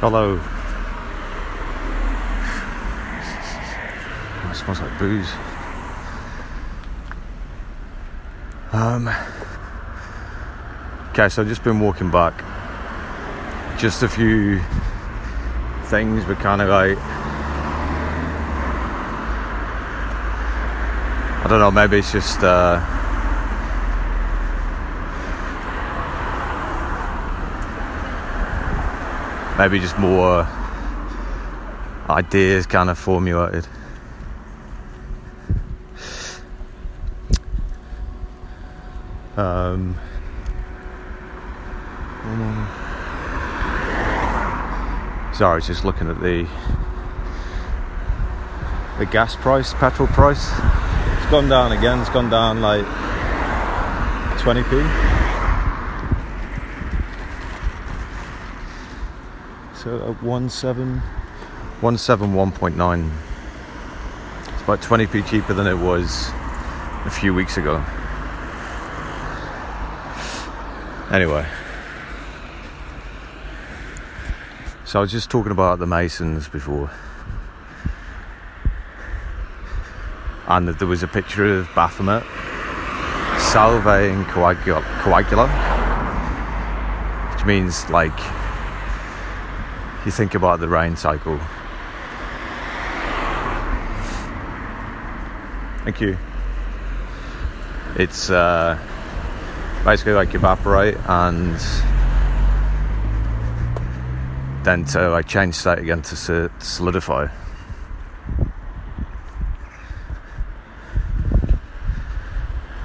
Hello. Oh, it smells like booze. Um. Okay, so I've just been walking back. Just a few things, but kind of like. I don't know, maybe it's just. Uh, maybe just more ideas kind of formulated. Um, sorry, just looking at the the gas price, petrol price. It's gone down again. It's gone down like 20p. So at one seven, one seven one point nine. It's about 20p cheaper than it was a few weeks ago. Anyway, so I was just talking about the Masons before, and that there was a picture of Baphomet salving coagula, coagula which means like you think about the rain cycle. Thank you. It's uh, basically like evaporate and then to like change state again to solidify.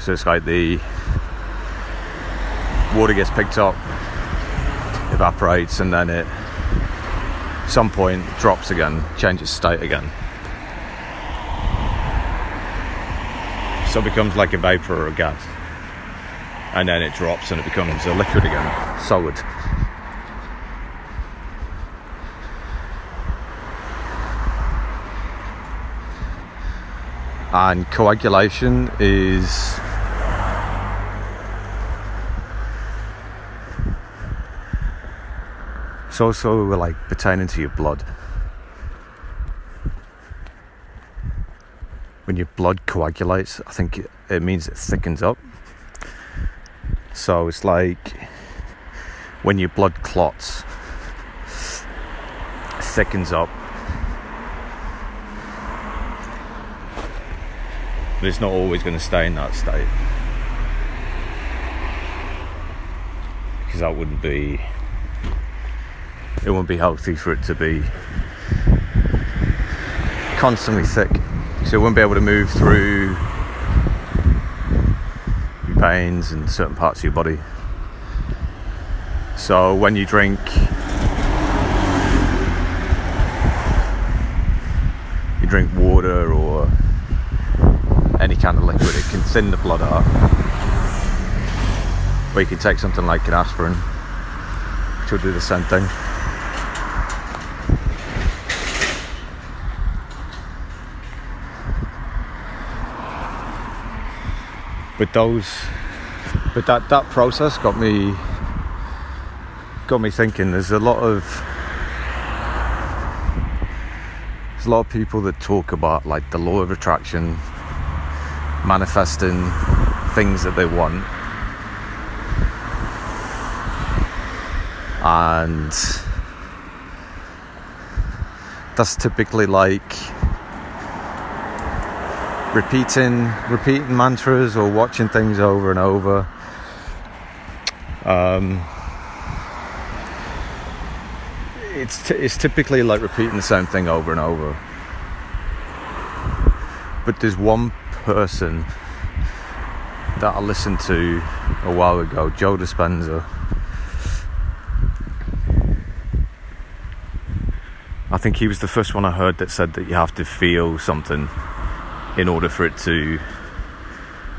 So it's like the water gets picked up, evaporates, and then it some point drops again, changes state again. So it becomes like a vapor or a gas. And then it drops and it becomes a liquid again, solid. And coagulation is It's also like pertaining to your blood. When your blood coagulates, I think it, means it thickens up. So it's like when your blood clots, thickens up. But it's not always going to stay in that state. Because that wouldn't be it won't be healthy for it to be constantly thick. So it won't be able to move through your veins and certain parts of your body. So when you drink you drink water or any kind of liquid, it can thin the blood out. Or you can take something like an aspirin, which will do the same thing. But those but that that process got me got me thinking. There's a lot of there's a lot of people that talk about like the law of attraction manifesting things that they want. And that's typically like repeating repeating mantras or watching things over and over. Um, it's t- it's typically like repeating the same thing over and over. But there's one person that I listened to a while ago, Joe Dispenza. I think he was the first one I heard that said that you have to feel something in order for it to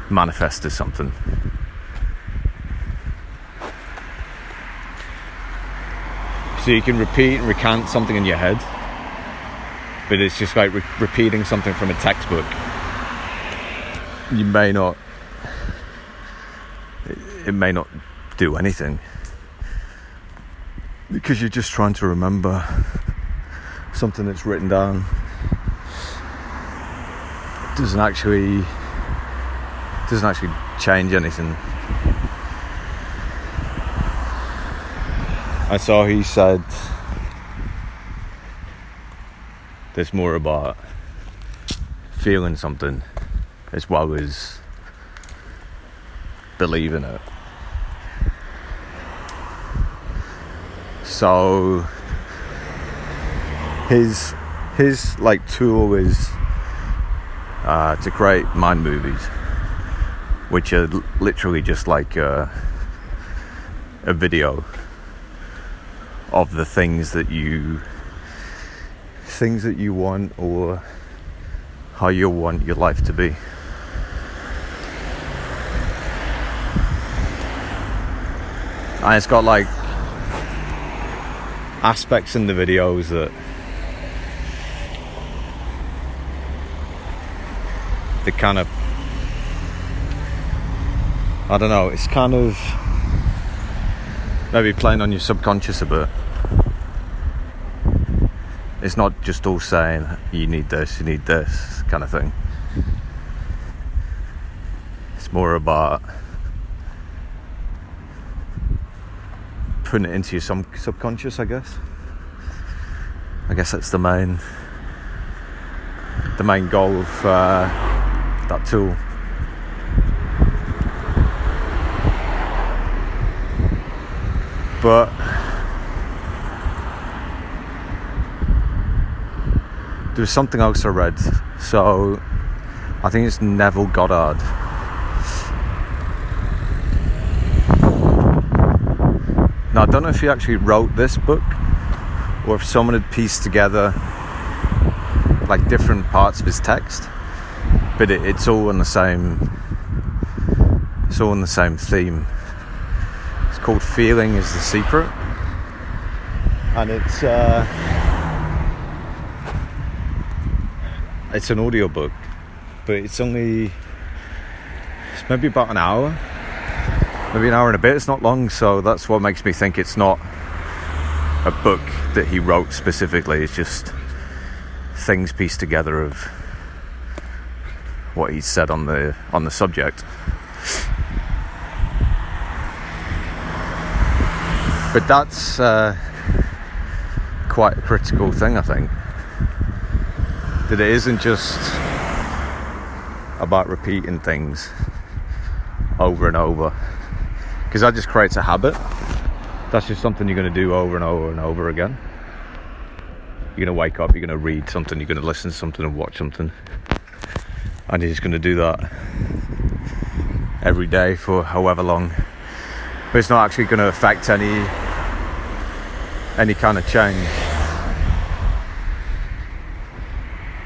manifest as something. So you can repeat and recant something in your head, but it's just like re- repeating something from a textbook. You may not, it, it may not do anything. because you're just trying to remember something that's written down doesn't actually doesn't actually change anything. I saw he said there's more about feeling something as well as believing it. So his his like tool is uh, to create mind movies, which are literally just like a, a video of the things that you things that you want or how you want your life to be. And it's got like aspects in the videos that the kind of I don't know, it's kind of maybe playing on your subconscious a bit. It's not just all saying you need this, you need this kind of thing. It's more about putting it into your sub- subconscious, I guess. I guess that's the main the main goal of uh, that tool. But there's something else I read. So I think it's Neville Goddard. Now I don't know if he actually wrote this book or if someone had pieced together like different parts of his text, but it, it's all on the same. It's all on the same theme. It's called "Feeling Is the Secret," and it's uh, it's an audiobook, but it's only it's maybe about an hour, maybe an hour and a bit. It's not long, so that's what makes me think it's not a book that he wrote specifically. It's just things pieced together of what he said on the on the subject. But that's uh, quite a critical thing, I think. That it isn't just about repeating things over and over, because that just creates a habit. That's just something you're going to do over and over and over again. You're going to wake up, you're going to read something, you're going to listen to something and watch something. And just going to do that every day for however long. But it's not actually going to affect any any kind of change.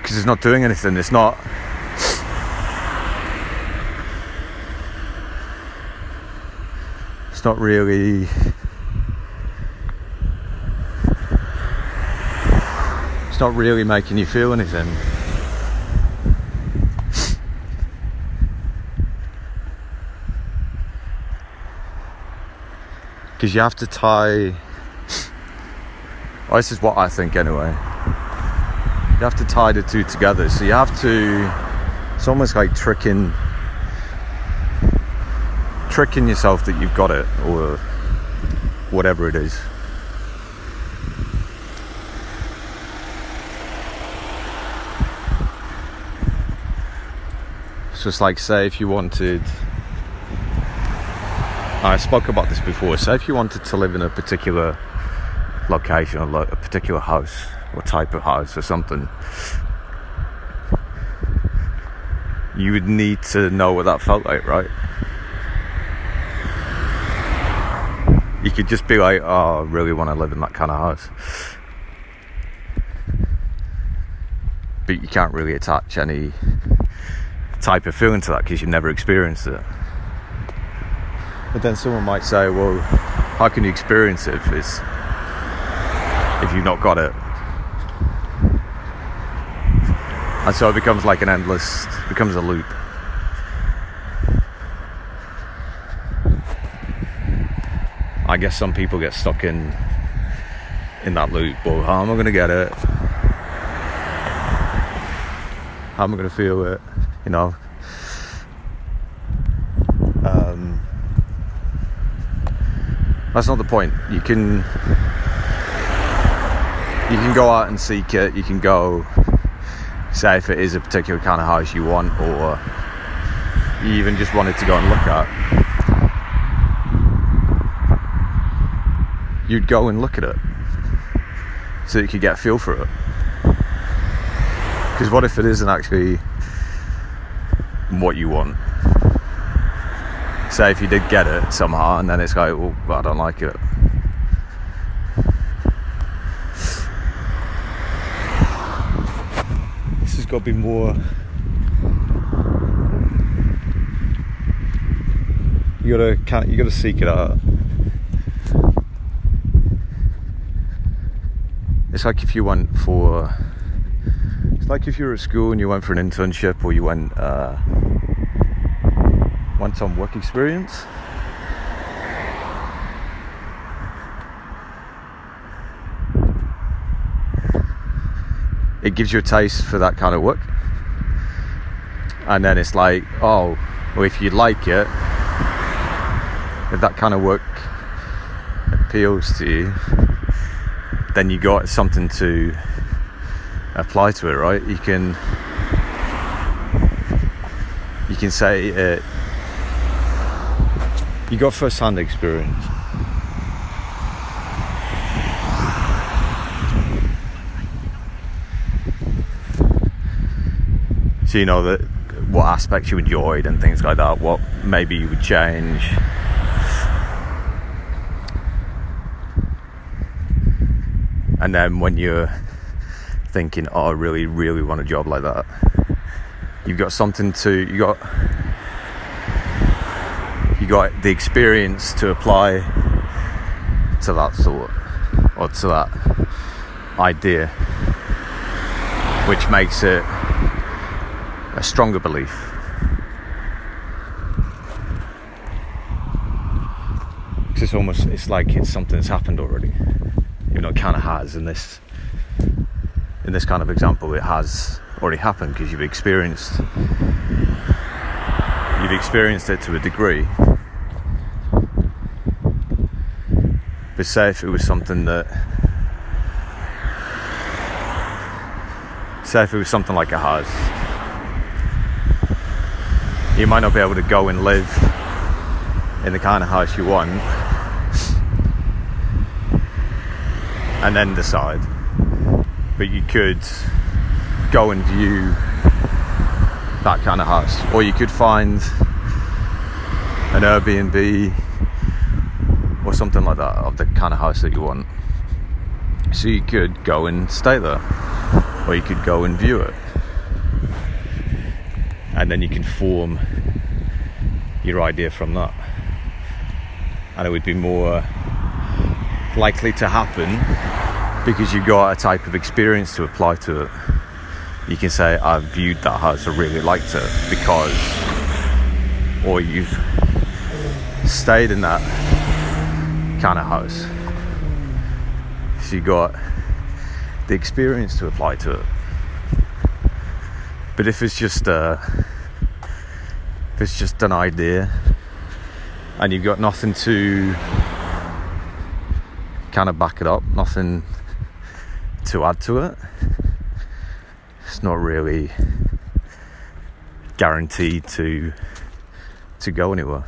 Because it's not doing anything. It's not it's not really it's not really making you feel anything. Because you have to tie. Well, this is what I think anyway. You have to tie the two together. So you have to. It's almost like tricking. Tricking yourself that you've got it, or whatever it is. It's like, say, if you wanted. I spoke about this before. So, if you wanted to live in a particular location, or a particular house, or type of house, or something, you would need to know what that felt like, right? You could just be like, oh, I really want to live in that kind of house. But you can't really attach any type of feeling to that because you've never experienced it. But then someone might say, well, how can you experience it if if you've not got it? And so it becomes like an endless, becomes a loop. I guess some people get stuck in in that loop. But how am I going to get it? How am I going to feel it? You know. That's not the point. You can you can go out and seek it. You can go say if it is a particular kind of house you want, or you even just wanted to go and look at. You'd go and look at it so you could get a feel for it. Because what if it isn't actually what you want? Say if you did get it somehow, and then it's like, well, I don't like it. This has got to be more. You gotta, you gotta seek it out. it's like if you went for it's like if you were at school and you went for an internship or you went uh, some work experience it gives you a taste for that kind of work and then it's like oh well if you like it if that kind of work appeals to you then you got something to apply to it, right? You can you can say it, you got first-hand experience. So you know that what aspects you enjoyed and things like that. What maybe you would change and then when you're thinking oh i really really want a job like that you've got something to you got got the experience to apply to that thought or to that idea which makes it a stronger belief it's almost it's like it's something that's happened already you know, it kind of has in this in this kind of example. It has already happened because you've experienced you've experienced it to a degree. But say if it was something that say if it was something like a house, you might not be able to go and live in the kind of house you want and then decide. But you could go and view that kind of house, or you could find an Airbnb or something like that of the kind of house that you want. So you could go and stay there, or you could go and view it, and then you can form your idea from that, and it would be more likely to happen because you've got a type of experience to apply to it. You can say, I've viewed that house, I really liked it because, or you've stayed in that kind of house. You got the experience to apply to it. But if it's just a, if it's just an idea and you've got nothing to kind of back it up, nothing to add to it. It's not really guaranteed to to go anywhere.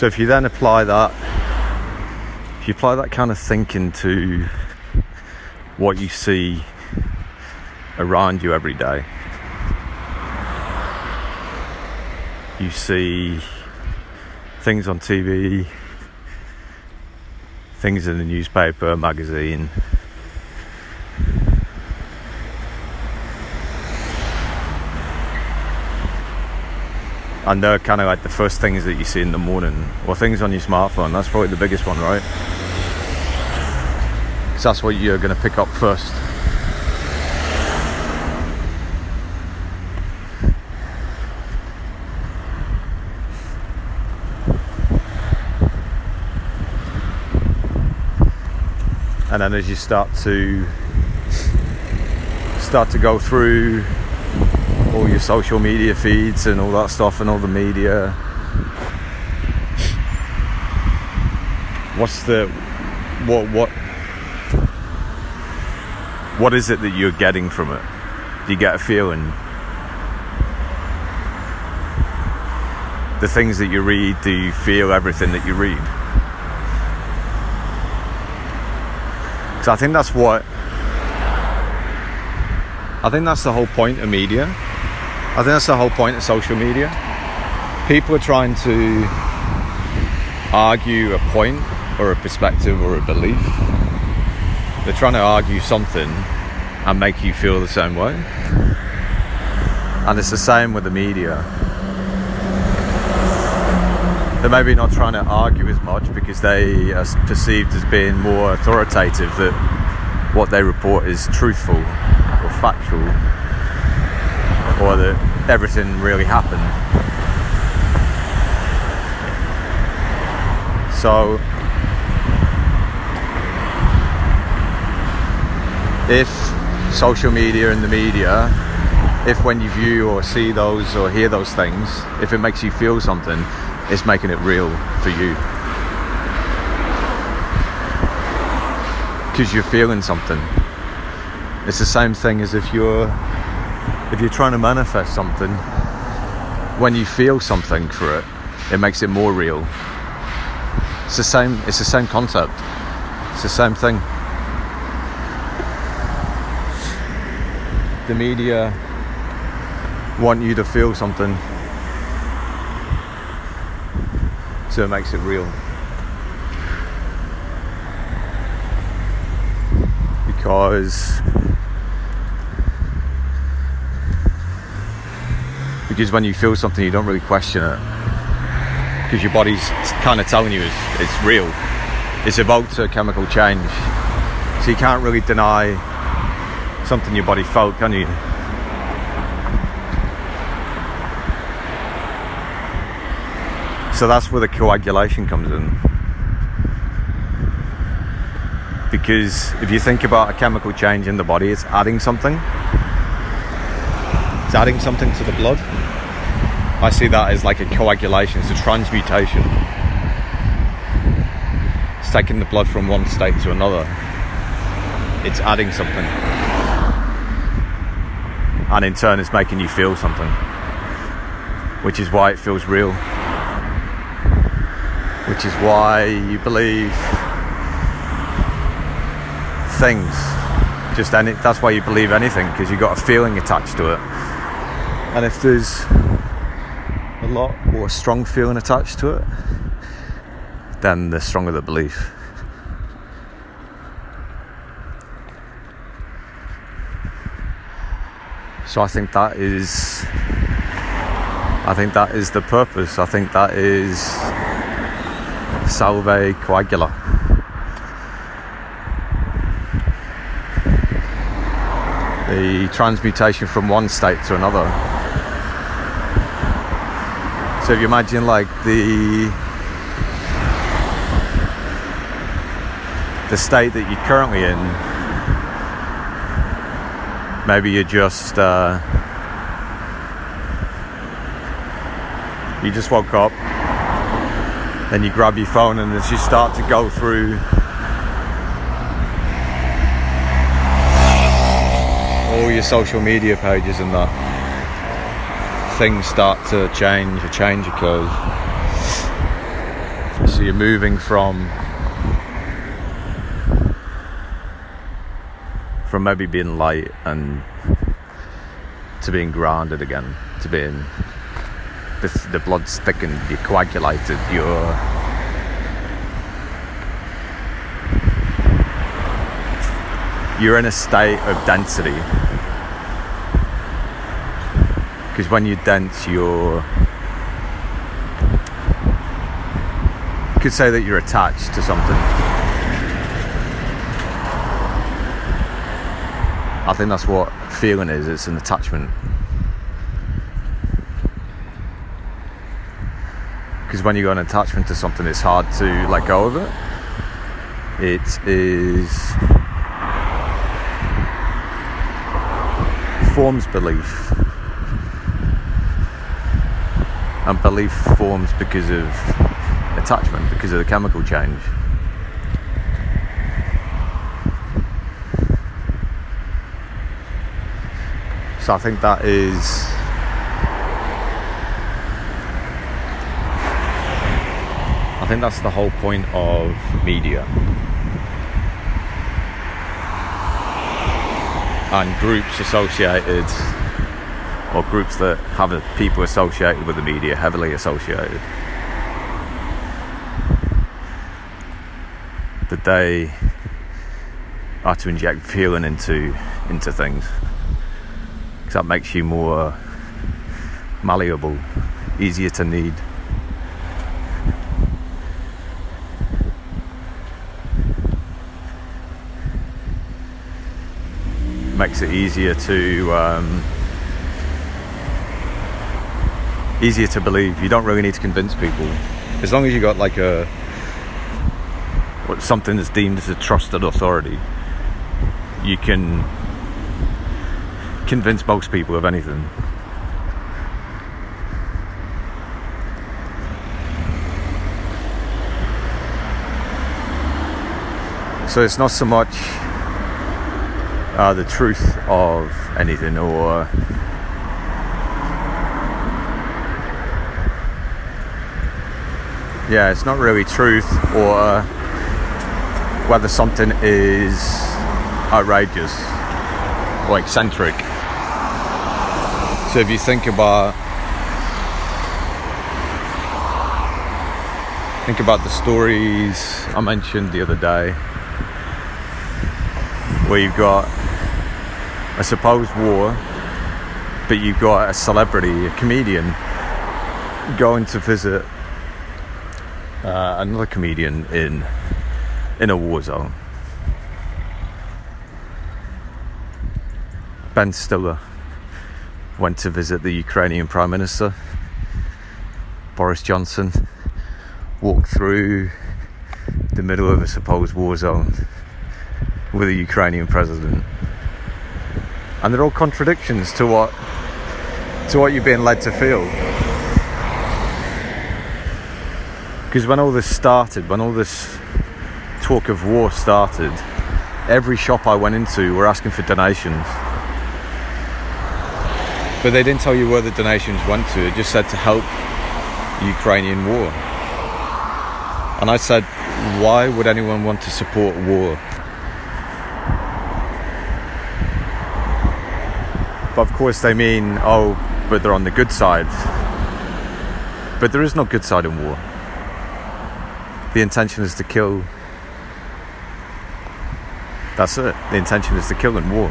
So if you then apply that, if you apply that kind of thinking to what you see around you every day. You see things on TV, things in the newspaper, magazine. and they're kind of like the first things that you see in the morning or things on your smartphone that's probably the biggest one right? Because that's what you're going to pick up first. And then as you start to start to go through all your social media feeds and all that stuff and all the media. What's the what what what is it that you're getting from it? Do you get a feeling? The things that you read do you feel everything that you read? Because i think that's what i think that's the whole point of media i think that's the whole point of social media people are trying to argue a point or a perspective or a belief. They're trying to argue something and make you feel the same way. And it's the same with the media. They're maybe not trying to argue as much because they are perceived as being more authoritative that what they report is truthful or factual or that everything really happened. So if social media and the media, if when you view or see those or hear those things, if it makes you feel something, it's making it real for you. Because you're feeling something. It's the same thing as if you're if you're trying to manifest something, when you feel something for it, it makes it more real. It's the same it's the same concept. It's the same thing. the media want you to feel something so it makes it real because because when you feel something you don't really question it because your body's kind of telling you it's, it's real it's evoked a chemical change so you can't really deny something your body felt, can you? So that's where the coagulation comes in. Because if you think about a chemical change in the body, it's adding something. It's adding something to the blood. I see that as like a coagulation, it's a transmutation. It's taking the blood from one state to another. It's adding something and in turn it's making you feel something which is why it feels real which is why you believe things just any that's why you believe anything because you've got a feeling attached to it and if there's lot or a strong feeling attached to it then the stronger the belief So I think that is I think that is the purpose. I think that is salve coagula. The transmutation from one state to another. So if you imagine like the the state that you're currently in maybe you just uh, you just woke up then you grab your phone and as you start to go through all your social media pages and that things start to change a change occurs so you're moving from from maybe being light and to being grounded again, to being the, the blood's thickened, you're coagulated, you're you're in a state of density because when you dense you're could say that you're attached to something. I think that's what feeling is. It's an attachment. Because when you got an attachment to something, it's hard to let go of it. It is forms belief and belief forms because of attachment, because of the chemical change. So I think that is I think that's the whole point of media. And groups associated or groups that have people associated with the media, heavily associated. That they are to inject feeling into into things because that makes you more malleable, easier to need. Makes it easier to um, easier to believe. You don't really need to convince people, as long as you got like a something that's deemed as a trusted authority. You can convince most people of anything. So it's not so much uh, the truth of anything or yeah, it's not really truth or whether something is outrageous or eccentric. So if you think about think about the stories I mentioned the other day where you've got a supposed war but you've got a celebrity, a comedian going to visit uh, another comedian in in a war zone. Ben Stiller went to visit the Ukrainian Prime Minister, Boris Johnson, walked through the middle of a supposed war zone with a Ukrainian president. And they're all contradictions to what to what you're being led to feel. Because when all this started, when all this talk of war started, every shop I went into were asking for donations. But they didn't tell you where the donations went to. It just said to help the Ukrainian war. And I said, why would anyone want to support war? But of course, they mean, oh, but they're on the good side. But there is no good side in war. The intention is to kill. That's it. The intention is to kill in war.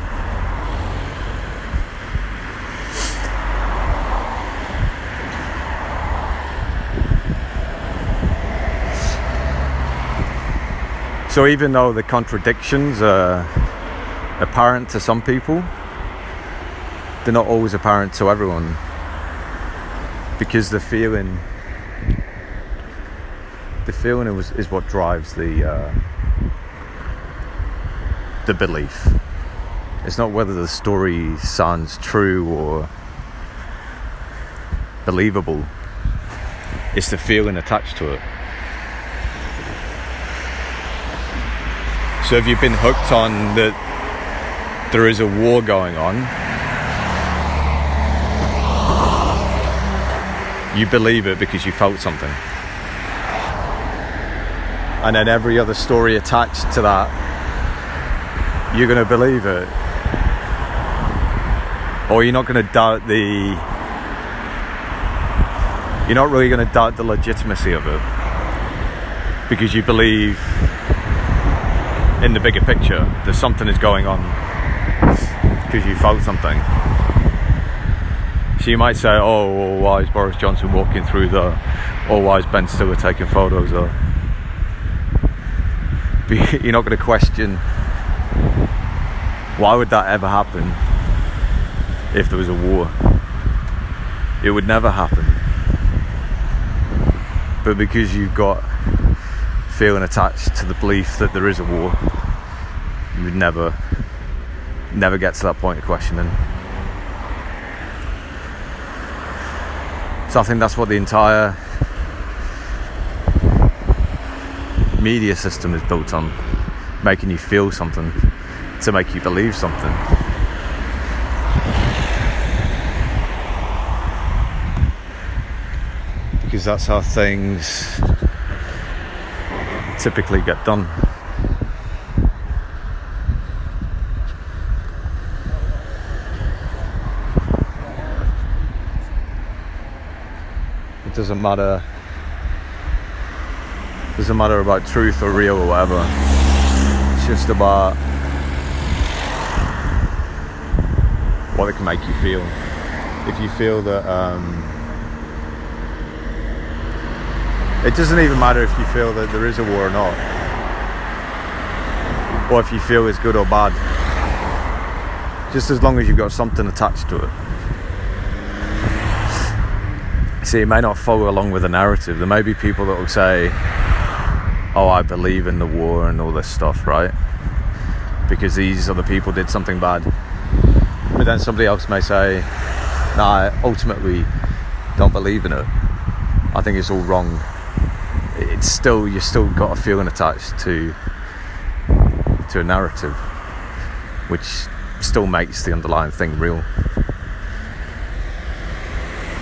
So even though the contradictions are apparent to some people, they're not always apparent to everyone. Because the feeling, the feeling is, is what drives the uh, the belief. It's not whether the story sounds true or believable. It's the feeling attached to it. So if you've been hooked on that there is a war going on, you believe it because you felt something. And then every other story attached to that, you're going to believe it. Or you're not going to doubt the. You're not really going to doubt the legitimacy of it. Because you believe in the bigger picture that something is going on because you felt something. So you might say, oh, well, why is Boris Johnson walking through the, or why is Ben Stiller taking photos of? be, you're not going to question why would that ever happen if there was a war. It would never happen. But because you've got feeling attached to the belief that there is a war, you would never, never get to that point of questioning. So I think that's what the entire media system is built on making you feel something to make you believe something. Because that's how things typically get done. It doesn't matter doesn't matter about truth or real or whatever. It's just about what it can make you feel. If you feel that um, it doesn't even matter if you feel that there is a war or not, or if you feel it's good or bad. Just as long as you've got something attached to it. See, it may not follow along with the narrative. There may be people that will say, oh, I believe in the war and all this stuff, right? Because these other people did something bad. But then somebody else may say, no, I ultimately don't believe in it. I think it's all wrong. It's still, you still got a feeling attached to, to a narrative, which still makes the underlying thing real.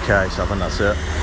Okay, so I think that's it.